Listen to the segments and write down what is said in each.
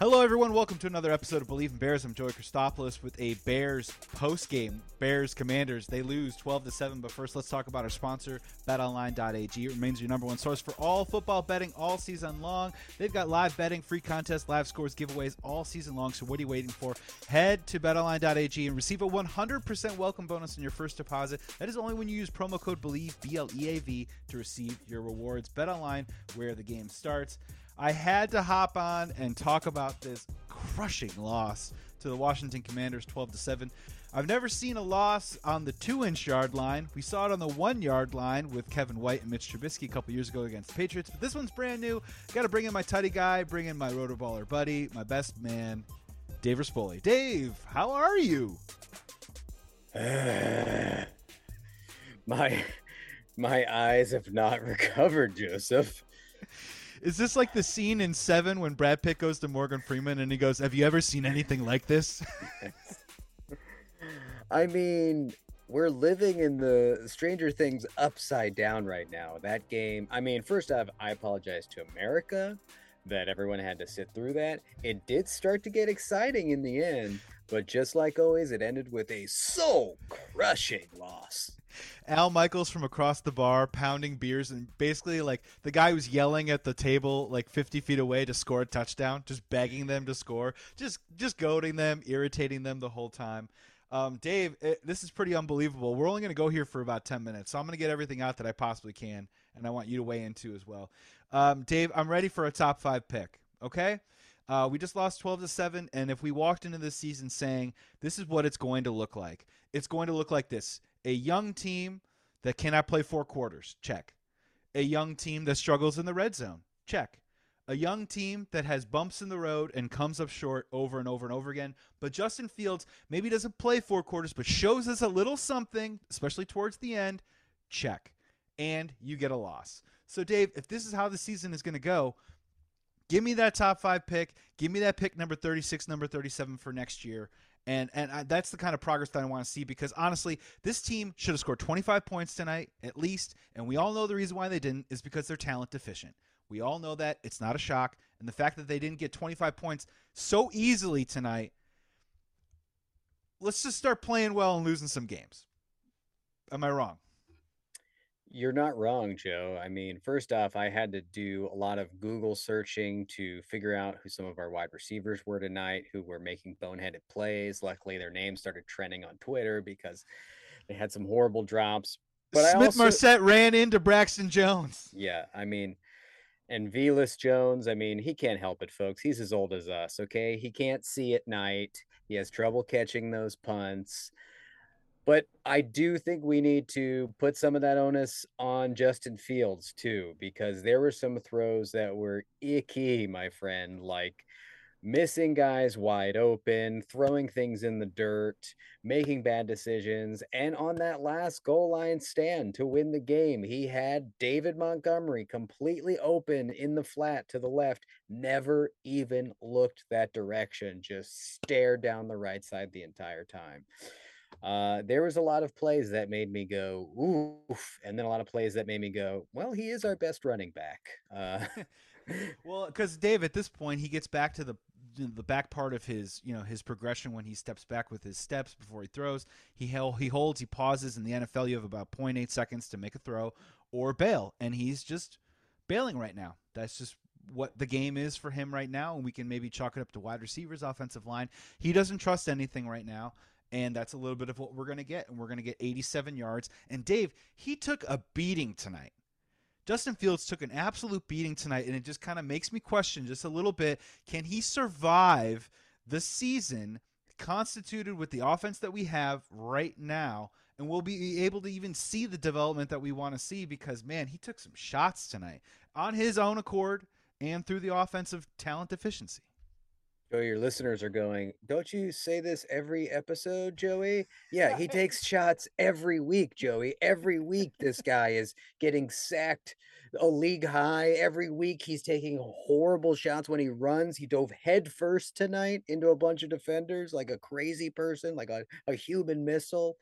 Hello, everyone. Welcome to another episode of Bleav in Bears. I'm Joey Christopoulos with a Bears post game. Bears Commanders. They lose 12 to 7. But first, let's talk about our sponsor, BetOnline.ag. It remains your number one source for all football betting all season long. They've got live betting, free contests, live scores, giveaways all season long. So, what are you waiting for? Head to BetOnline.ag and receive a 100% welcome bonus on your first deposit. That is only when you use promo code Bleav B L E A V to receive your rewards. BetOnline, where the game starts. I had to hop on and talk about this crushing loss to the Washington Commanders 12 to 7. I've never seen a loss on the two inch yard line. We saw it on the one yard line with Kevin White and Mitch Trubisky a couple years ago against the Patriots. But this one's brand new. Got to bring in my tutty guy, bring in my rotoballer buddy, my best man, Dave Rispoli. Dave, how are you? my my eyes have not recovered, Joseph. Is this like the scene in Seven when Brad Pitt goes to Morgan Freeman and he goes, "Have you ever seen anything like this?" I mean, we're living in the Stranger Things upside down right now. That game. I mean, first off, I apologize to America that everyone had to sit through that. It did start to get exciting in the end, but just like always, it ended with a soul crushing loss. Al Michaels from across the bar pounding beers and basically like the guy who's yelling at the table like 50 feet away to score a touchdown, just begging them to score, just just goading them, irritating them the whole time. Um, Dave, it, this is pretty unbelievable. We're only going to go here for about 10 minutes, so I'm going to get everything out that I possibly can, and I want you to weigh in too as well. Um, Dave, I'm ready for a top five pick. Okay. Uh, we just lost 12 to 7 and if we walked into this season saying this is what it's going to look like it's going to look like this a young team that cannot play four quarters check a young team that struggles in the red zone check a young team that has bumps in the road and comes up short over and over and over again but justin fields maybe doesn't play four quarters but shows us a little something especially towards the end check and you get a loss so dave if this is how the season is going to go Give me that top five pick. Give me that pick number 36, number 37 for next year. And and I, that's the kind of progress that I want to see because honestly, this team should have scored 25 points tonight at least. And we all know the reason why they didn't is because they're talent deficient. We all know that. It's not a shock. And the fact that they didn't get 25 points so easily tonight, let's just start playing well and losing some games. Am I wrong? You're not wrong, Joe. I mean, first off, I had to do a lot of Google searching to figure out who some of our wide receivers were tonight, who were making boneheaded plays. Luckily, their names started trending on Twitter because they had some horrible drops. But Smith also, Marsette ran into Braxton Jones. Yeah, I mean, and Velus Jones, I mean, he can't help it, folks. He's as old as us, okay? He can't see at night. He has trouble catching those punts. But I do think we need to put some of that onus on Justin Fields too, because there were some throws that were icky, my friend, like missing guys wide open, throwing things in the dirt, making bad decisions. And on that last goal line stand to win the game, he had David Montgomery completely open in the flat to the left, never even looked that direction, just stared down the right side the entire time uh, there was a lot of plays that made me go oof, and then a lot of plays that made me go, well, he is our best running back. Uh, well, because Dave, at this point, he gets back to the the back part of his you know his progression when he steps back with his steps before he throws. He he holds, he pauses. In the NFL, you have about 0.8 seconds to make a throw or bail, and he's just bailing right now. That's just what the game is for him right now, and we can maybe chalk it up to wide receivers, offensive line. He doesn't trust anything right now. And that's a little bit of what we're going to get. And we're going to get 87 yards. And Dave, he took a beating tonight. Justin Fields took an absolute beating tonight. And it just kind of makes me question just a little bit can he survive the season constituted with the offense that we have right now? And we'll be able to even see the development that we want to see because, man, he took some shots tonight on his own accord and through the offensive talent deficiency. Joey, your listeners are going, don't you say this every episode, Joey? Yeah, he takes shots every week, Joey. Every week, this guy is getting sacked a league high. Every week, he's taking horrible shots when he runs. He dove head first tonight into a bunch of defenders like a crazy person, like a, a human missile.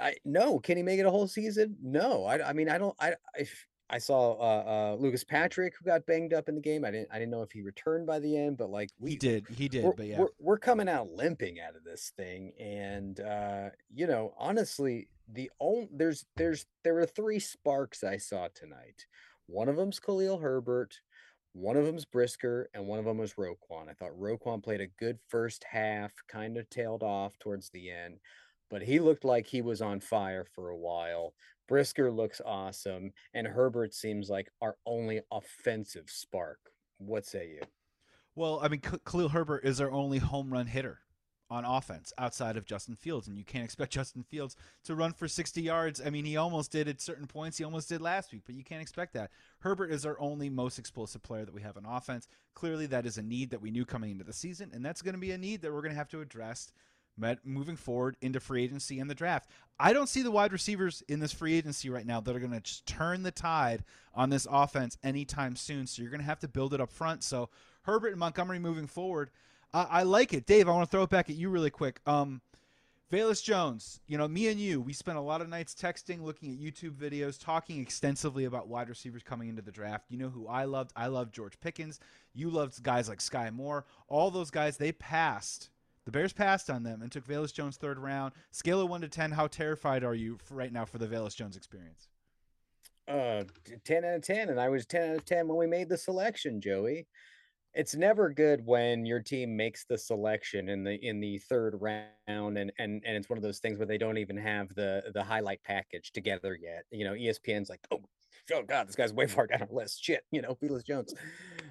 I no. Can he make it a whole season? No. I, I mean, I don't. I if I saw uh, uh, Lucas Patrick who got banged up in the game. I didn't. I didn't know if he returned by the end, but like we he did. He did. We're, But yeah, we're, we're coming out limping out of this thing, and uh, you know, honestly, the only there's there's there were three sparks I saw tonight. One of them's Khalil Herbert. One of them's Brisker, and one of them was Roquan. I thought Roquan played a good first half, kind of tailed off towards the end, but he looked like he was on fire for a while. Brisker looks awesome, and Herbert seems like our only offensive spark. What say you? Well, I mean, Khalil Herbert is our only home run hitter on offense outside of Justin Fields, and you can't expect Justin Fields to run for 60 yards. I mean, he almost did at certain points. He almost did last week, but you can't expect that. Herbert is our only most explosive player that we have on offense. Clearly, that is a need that we knew coming into the season, and that's going to be a need that we're going to have to address moving forward into free agency and the draft. I don't see the wide receivers in this free agency right now that are going to turn the tide on this offense anytime soon. So you're going to have to build it up front. So Herbert and Montgomery moving forward, uh, I like it. Dave, I want to throw it back at you really quick. Um, Velus Jones, you know, me and you, we spent a lot of nights texting, looking at YouTube videos, talking extensively about wide receivers coming into the draft. You know who I loved? I loved George Pickens. You loved guys like Skyy Moore. All those guys, they passed the Bears passed on them and took Velus Jones third round. Scale of one to ten, how terrified are you right now for the Velus Jones experience? Uh, ten out of ten, and I was ten out of ten when we made the selection, Joey. It's never good when your team makes the selection in the in the third round, and and and it's one of those things where they don't even have the the highlight package together yet. You know, ESPN's like, oh, oh god, this guy's way far down our list. Shit, you know, Velus Jones.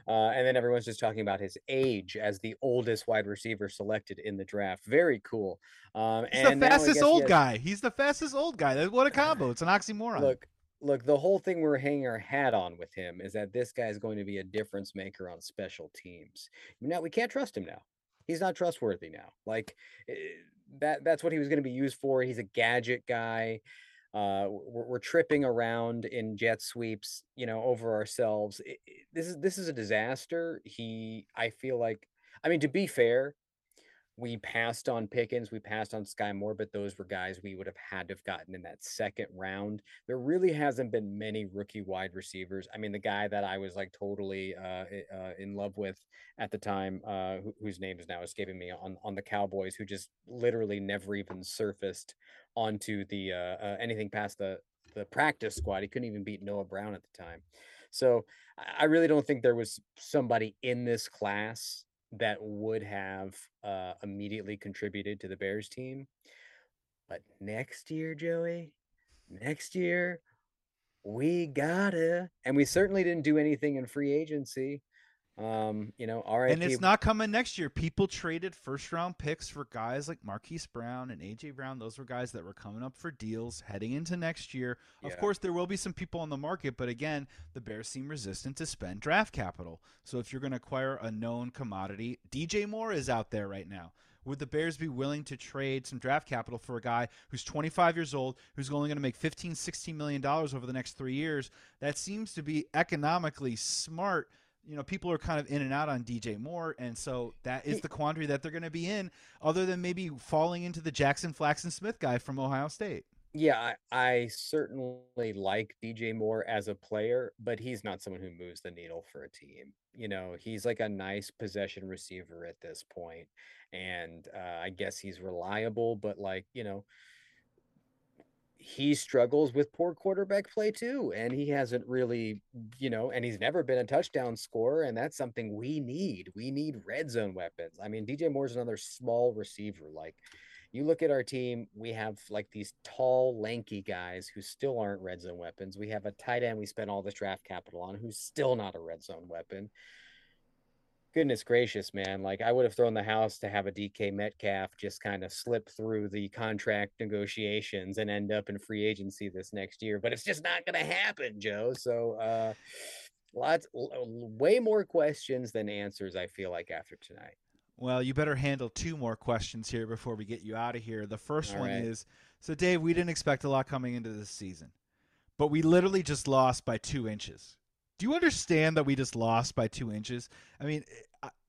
Uh, and then everyone's just talking about his age as the oldest wide receiver selected in the draft. Very cool. Um, He's the fastest old has... guy. He's the fastest old guy. What a combo! It's an oxymoron. Look, look. The whole thing we're hanging our hat on with him is that this guy is going to be a difference maker on special teams. Now we can't trust him now. He's not trustworthy now. Like eh, that. That's what he was going to be used for. He's a gadget guy. Uh, we're, we're, tripping around in jet sweeps, you know, over ourselves. It, it, this is this is a disaster. He, I feel like, I mean, to be fair, we passed on Pickens, we passed on Skyy Moore, but those were guys we would have had to have gotten in that second round. There really hasn't been many rookie wide receivers. I mean, the guy that I was like totally uh, uh, in love with at the time, uh, whose name is now escaping me on on the Cowboys, who just literally never even surfaced onto the uh, uh, anything past the the practice squad. He couldn't even beat Noah Brown at the time. So I really don't think there was somebody in this class that would have uh, immediately contributed to the Bears team. But next year, Joey, next year, we gotta, and we certainly didn't do anything in free agency. Um, you know, all right. And it's not coming next year. People traded first round picks for guys like Marquise Brown and AJ Brown. Those were guys that were coming up for deals heading into next year. Yeah. Of course, there will be some people on the market, but again, the Bears seem resistant to spend draft capital. So if you're going to acquire a known commodity, DJ Moore is out there right now. Would the Bears be willing to trade some draft capital for a guy who's 25 years old, who's only going to make 15, 16 million dollars over the next three years? That seems to be economically smart you know, people are kind of in and out on DJ Moore, and so that is the quandary that they're going to be in, other than maybe falling into the Jackson Flaxen Smith guy from Ohio State. Yeah, I, I, certainly like DJ Moore as a player, but he's not someone who moves the needle for a team. You know, he's like a nice possession receiver at this point, and uh, I guess he's reliable, but like you know, he struggles with poor quarterback play too and he hasn't really you know and he's never been a touchdown scorer and that's something we need. We need red zone weapons. I mean dj moore's another small receiver like you look at our team we have like these tall lanky guys who still aren't red zone weapons. We have a tight end we spent all this draft capital on who's still not a red zone weapon goodness gracious, man. Like I would have thrown the house to have a DK Metcalf just kind of slip through the contract negotiations and end up in free agency this next year. But it's just not going to happen, Joe. So, uh, lots, way more questions than answers, I feel like, after tonight. Well, you better handle two more questions here before we get you out of here. The first All one right. is so, Dave, we didn't expect a lot coming into this season, but we literally just lost by two inches. Do you understand that we just lost by two inches? I mean,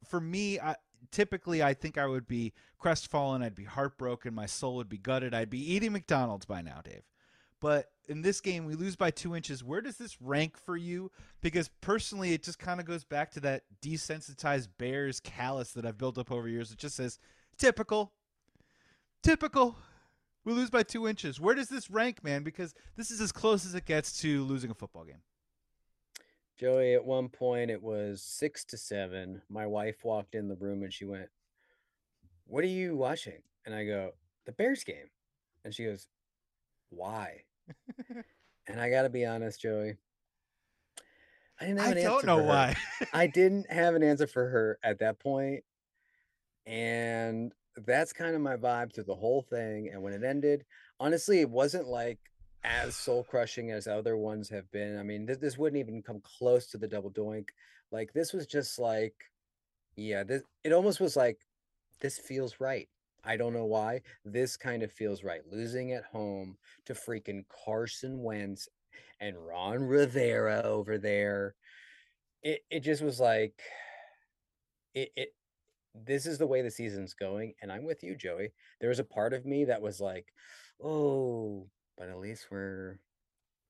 for me, I, typically I think I would be crestfallen, I'd be heartbroken, my soul would be gutted, I'd be eating McDonald's by now, Dave. But in this game, we lose by two inches. Where does this rank for you? Because personally, it just kind of goes back to that desensitized Bears callus that I've built up over years. It just says, typical. Typical. We lose by two inches. Where does this rank, man? Because this is as close as it gets to losing a football game. Joey, at one point it was six to seven. My wife walked in the room and she went, What are you watching? And I go, The Bears game. And she goes, Why? and I got to be honest, Joey. I didn't have I an don't answer know for her. why. I didn't have an answer for her at that point, And that's kind of my vibe through the whole thing. And when it ended, honestly, it wasn't like as soul crushing as other ones have been. I mean, this, this wouldn't even come close to the double doink. Like, this was just like, yeah, this, it almost was like, this feels right. I don't know why. This kind of feels right. Losing at home to freaking Carson Wentz and Ron Rivera over there. It it just was like it it this is the way the season's going and I'm with you Joey. There was a part of me that was like, "Oh, but at least we're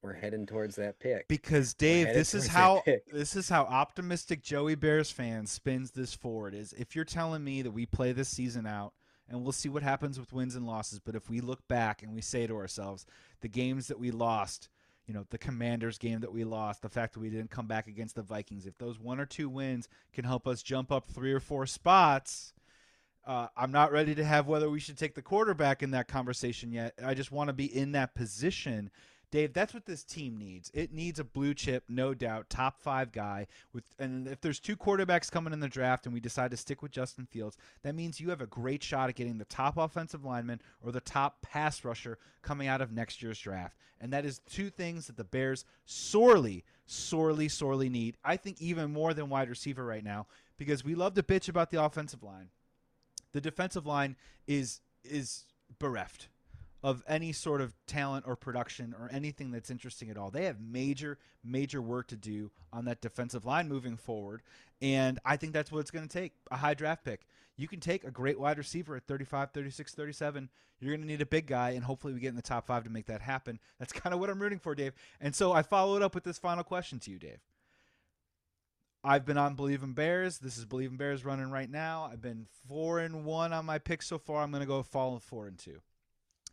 we're heading towards that pick." Because Dave, this is how this is how optimistic Joey Bears fans spins this forward. Is if you're telling me that we play this season out and we'll see what happens with wins and losses, but if we look back and we say to ourselves, the games that we lost, you know, the Commanders game that we lost, the fact that we didn't come back against the Vikings, if those one or two wins can help us jump up three or four spots, uh, I'm not ready to have whether we should take the quarterback in that conversation yet. I just want to be in that position. Dave, that's what this team needs. It needs a blue chip, no doubt, top five guy. With and if there's two quarterbacks coming in the draft and we decide to stick with Justin Fields, that means you have a great shot at getting the top offensive lineman or the top pass rusher coming out of next year's draft. And that is two things that the Bears sorely, sorely, sorely need. I think even more than wide receiver right now, because we love to bitch about the offensive line the defensive line is is bereft of any sort of talent or production or anything that's interesting at all. They have major major work to do on that defensive line moving forward, and I think that's what it's going to take, a high draft pick. You can take a great wide receiver at 35, 36, 37. You're going to need a big guy, and hopefully we get in the top five to make that happen. That's kind of what I'm rooting for, Dave. And so I followed up with this final question to you, Dave. I've been on Bleav in Bears. This is Bleav in Bears running right now. I've been four and one on my picks so far. I'm going to go fall four and two.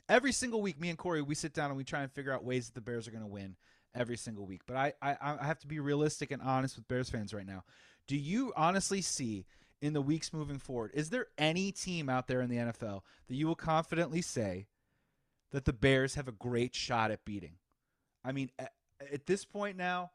Every single week, me and Corey, we sit down and we try and figure out ways that the Bears are going to win every single week. But I, I, I have to be realistic and honest with Bears fans right now. Do you honestly see in the weeks moving forward, is there any team out there in the NFL that you will confidently say that the Bears have a great shot at beating? I mean, at, at this point now,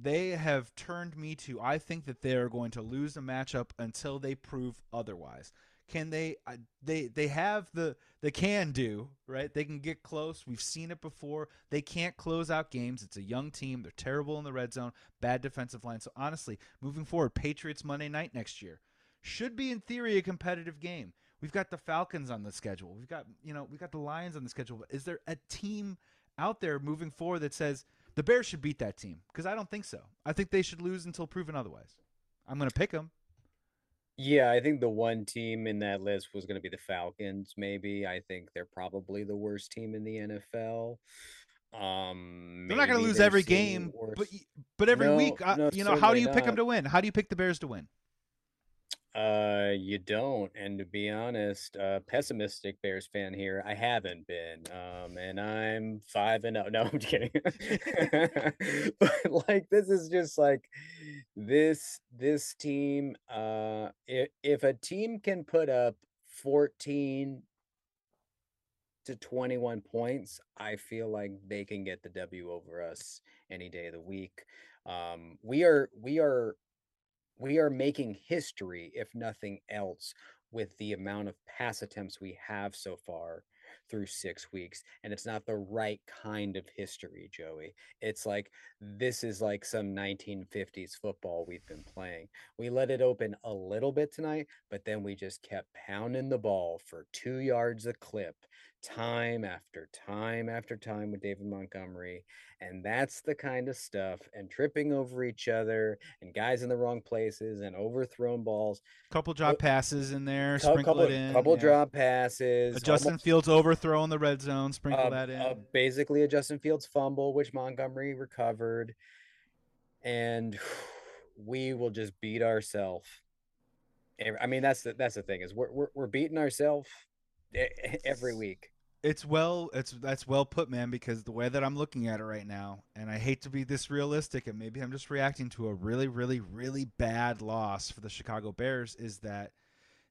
they have turned me to I think that they are going to lose a matchup until they prove otherwise. Can they they they have the they can do, right? They can get close. We've seen it before. They can't close out games. It's a young team. They're terrible in the red zone, bad defensive line. So honestly, moving forward, Patriots Monday night next year should be in theory a competitive game. We've got the Falcons on the schedule. We've got, you know, we've got the Lions on the schedule. But is there a team out there moving forward that says the Bears should beat that team because I don't think so. I think they should lose until proven otherwise. I'm going to pick them. Yeah, I think the one team in that list was going to be the Falcons. Maybe I think they're probably the worst team in the NFL. Um, They're not going to lose every game, worse- but but every No, week, uh, no, you know, how do you pick them to win? How do you pick the Bears to win? Uh, you don't. And to be honest, uh, pessimistic Bears fan here. I haven't been. Um, and I'm five and oh. No, I'm kidding. but like, this is just like this this team. Uh, if if a team can put up 14 to 21 points, I feel like they can get the W over us any day of the week. Um, we are we are we are making history, if nothing else, with the amount of pass attempts we have so far through six weeks. And it's not the right kind of history, Joey. It's like this is like some 1950s football we've been playing. We let it open a little bit tonight, but then we just kept pounding the ball for two yards a clip time after time after time with David Montgomery. And that's the kind of stuff and tripping over each other and guys in the wrong places and overthrown balls. Couple drop passes in there, Cou- sprinkle couple, it in. couple yeah. drop passes. A Justin almost- Fields overthrow in the red zone, sprinkle uh, that in. uh, basically a Justin Fields fumble, which Montgomery recovered. And we will just beat ourselves. I mean, that's the that's the thing is we're we're, we're beating ourselves every week. It's well, it's that's well put, man. Because the way that I'm looking at it right now, and I hate to be this realistic, and maybe I'm just reacting to a really, really, really bad loss for the Chicago Bears, is that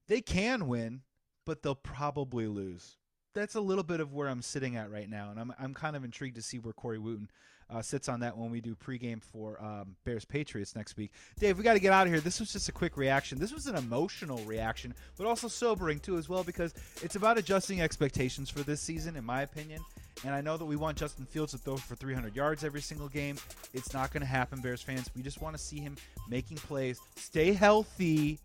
they can win, but they'll probably lose. That's a little bit of where I'm sitting at right now, and I'm I'm kind of intrigued to see where Corey Wootton uh, sits on that when we do pregame for um, Bears Patriots next week. Dave, we got to get out of here. This was just a quick reaction. This was an emotional reaction, but also sobering too as well because it's about adjusting expectations for this season, in my opinion. And I know that we want Justin Fields to throw for 300 yards every single game. It's not going to happen, Bears fans. We just want to see him making plays, stay healthy,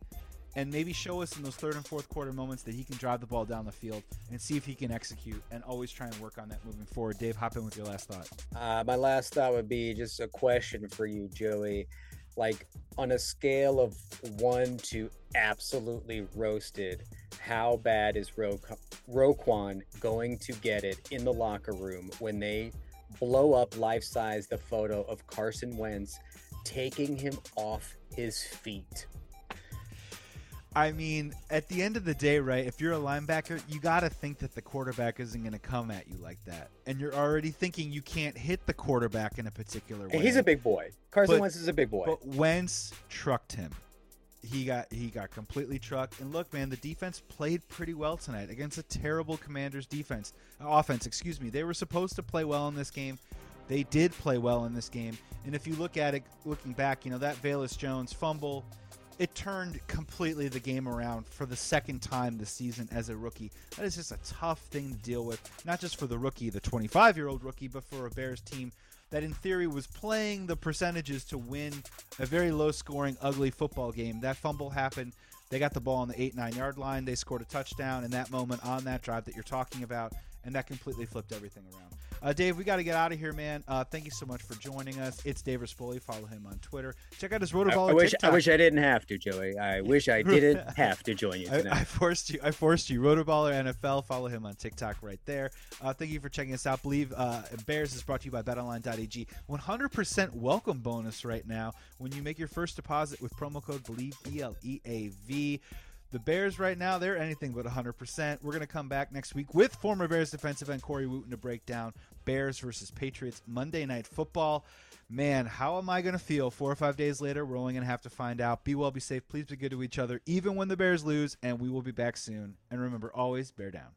and maybe show us in those third and fourth quarter moments that he can drive the ball down the field and see if he can execute and always try and work on that moving forward. Dave, hop in with your last thought. Uh, my last thought would be just a question for you, Joey. Like on a scale of one to absolutely roasted, how bad is Ro- Roquan going to get it in the locker room when they blow up life size the photo of Carson Wentz taking him off his feet? I mean, at the end of the day, right? If you're a linebacker, you got to think that the quarterback isn't going to come at you like that, and you're already thinking you can't hit the quarterback in a particular way. And he's a big boy. Carson But- Wentz is a big boy. But Wentz trucked him. He got he got completely trucked. And look, man, the defense played pretty well tonight against a terrible Commanders defense, uh, offense. Excuse me. They were supposed to play well in this game. They did play well in this game. And if you look at it, looking back, you know that Velus Jones fumble, it turned completely the game around for the second time this season as a rookie. That is just a tough thing to deal with, not just for the rookie, the 25 year old rookie, but for a Bears team that in theory was playing the percentages to win a very low scoring, ugly football game. That fumble happened. They got the ball on the 8 9 yard line. They scored a touchdown in that moment on that drive that you're talking about, and that completely flipped everything around. Uh, Dave, we got to get out of here, man. Uh, thank you so much for joining us. It's Dave Rispoli. Follow him on Twitter. Check out his I, Rotoballer I wish TikTok. I wish I didn't have to, Joey. I wish I didn't have to join you I, tonight. I forced you. I forced you. Rotoballer NFL. Follow him on TikTok right there. Uh, thank you for checking us out. Bleav uh, Bears is brought to you by BetOnline.ag. 100% welcome bonus right now when you make your first deposit with promo code Bleav B L E A V. The Bears right now, they're anything but 100%. We're going to come back next week with former Bears defensive end Corey Wootton to break down Bears versus Patriots Monday Night Football. Man, how am I going to feel four or five days later? We're only going to have to find out. Be well, be safe. Please be good to each other, even when the Bears lose, and we will be back soon. And remember, always bear down.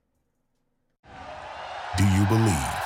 Do you believe?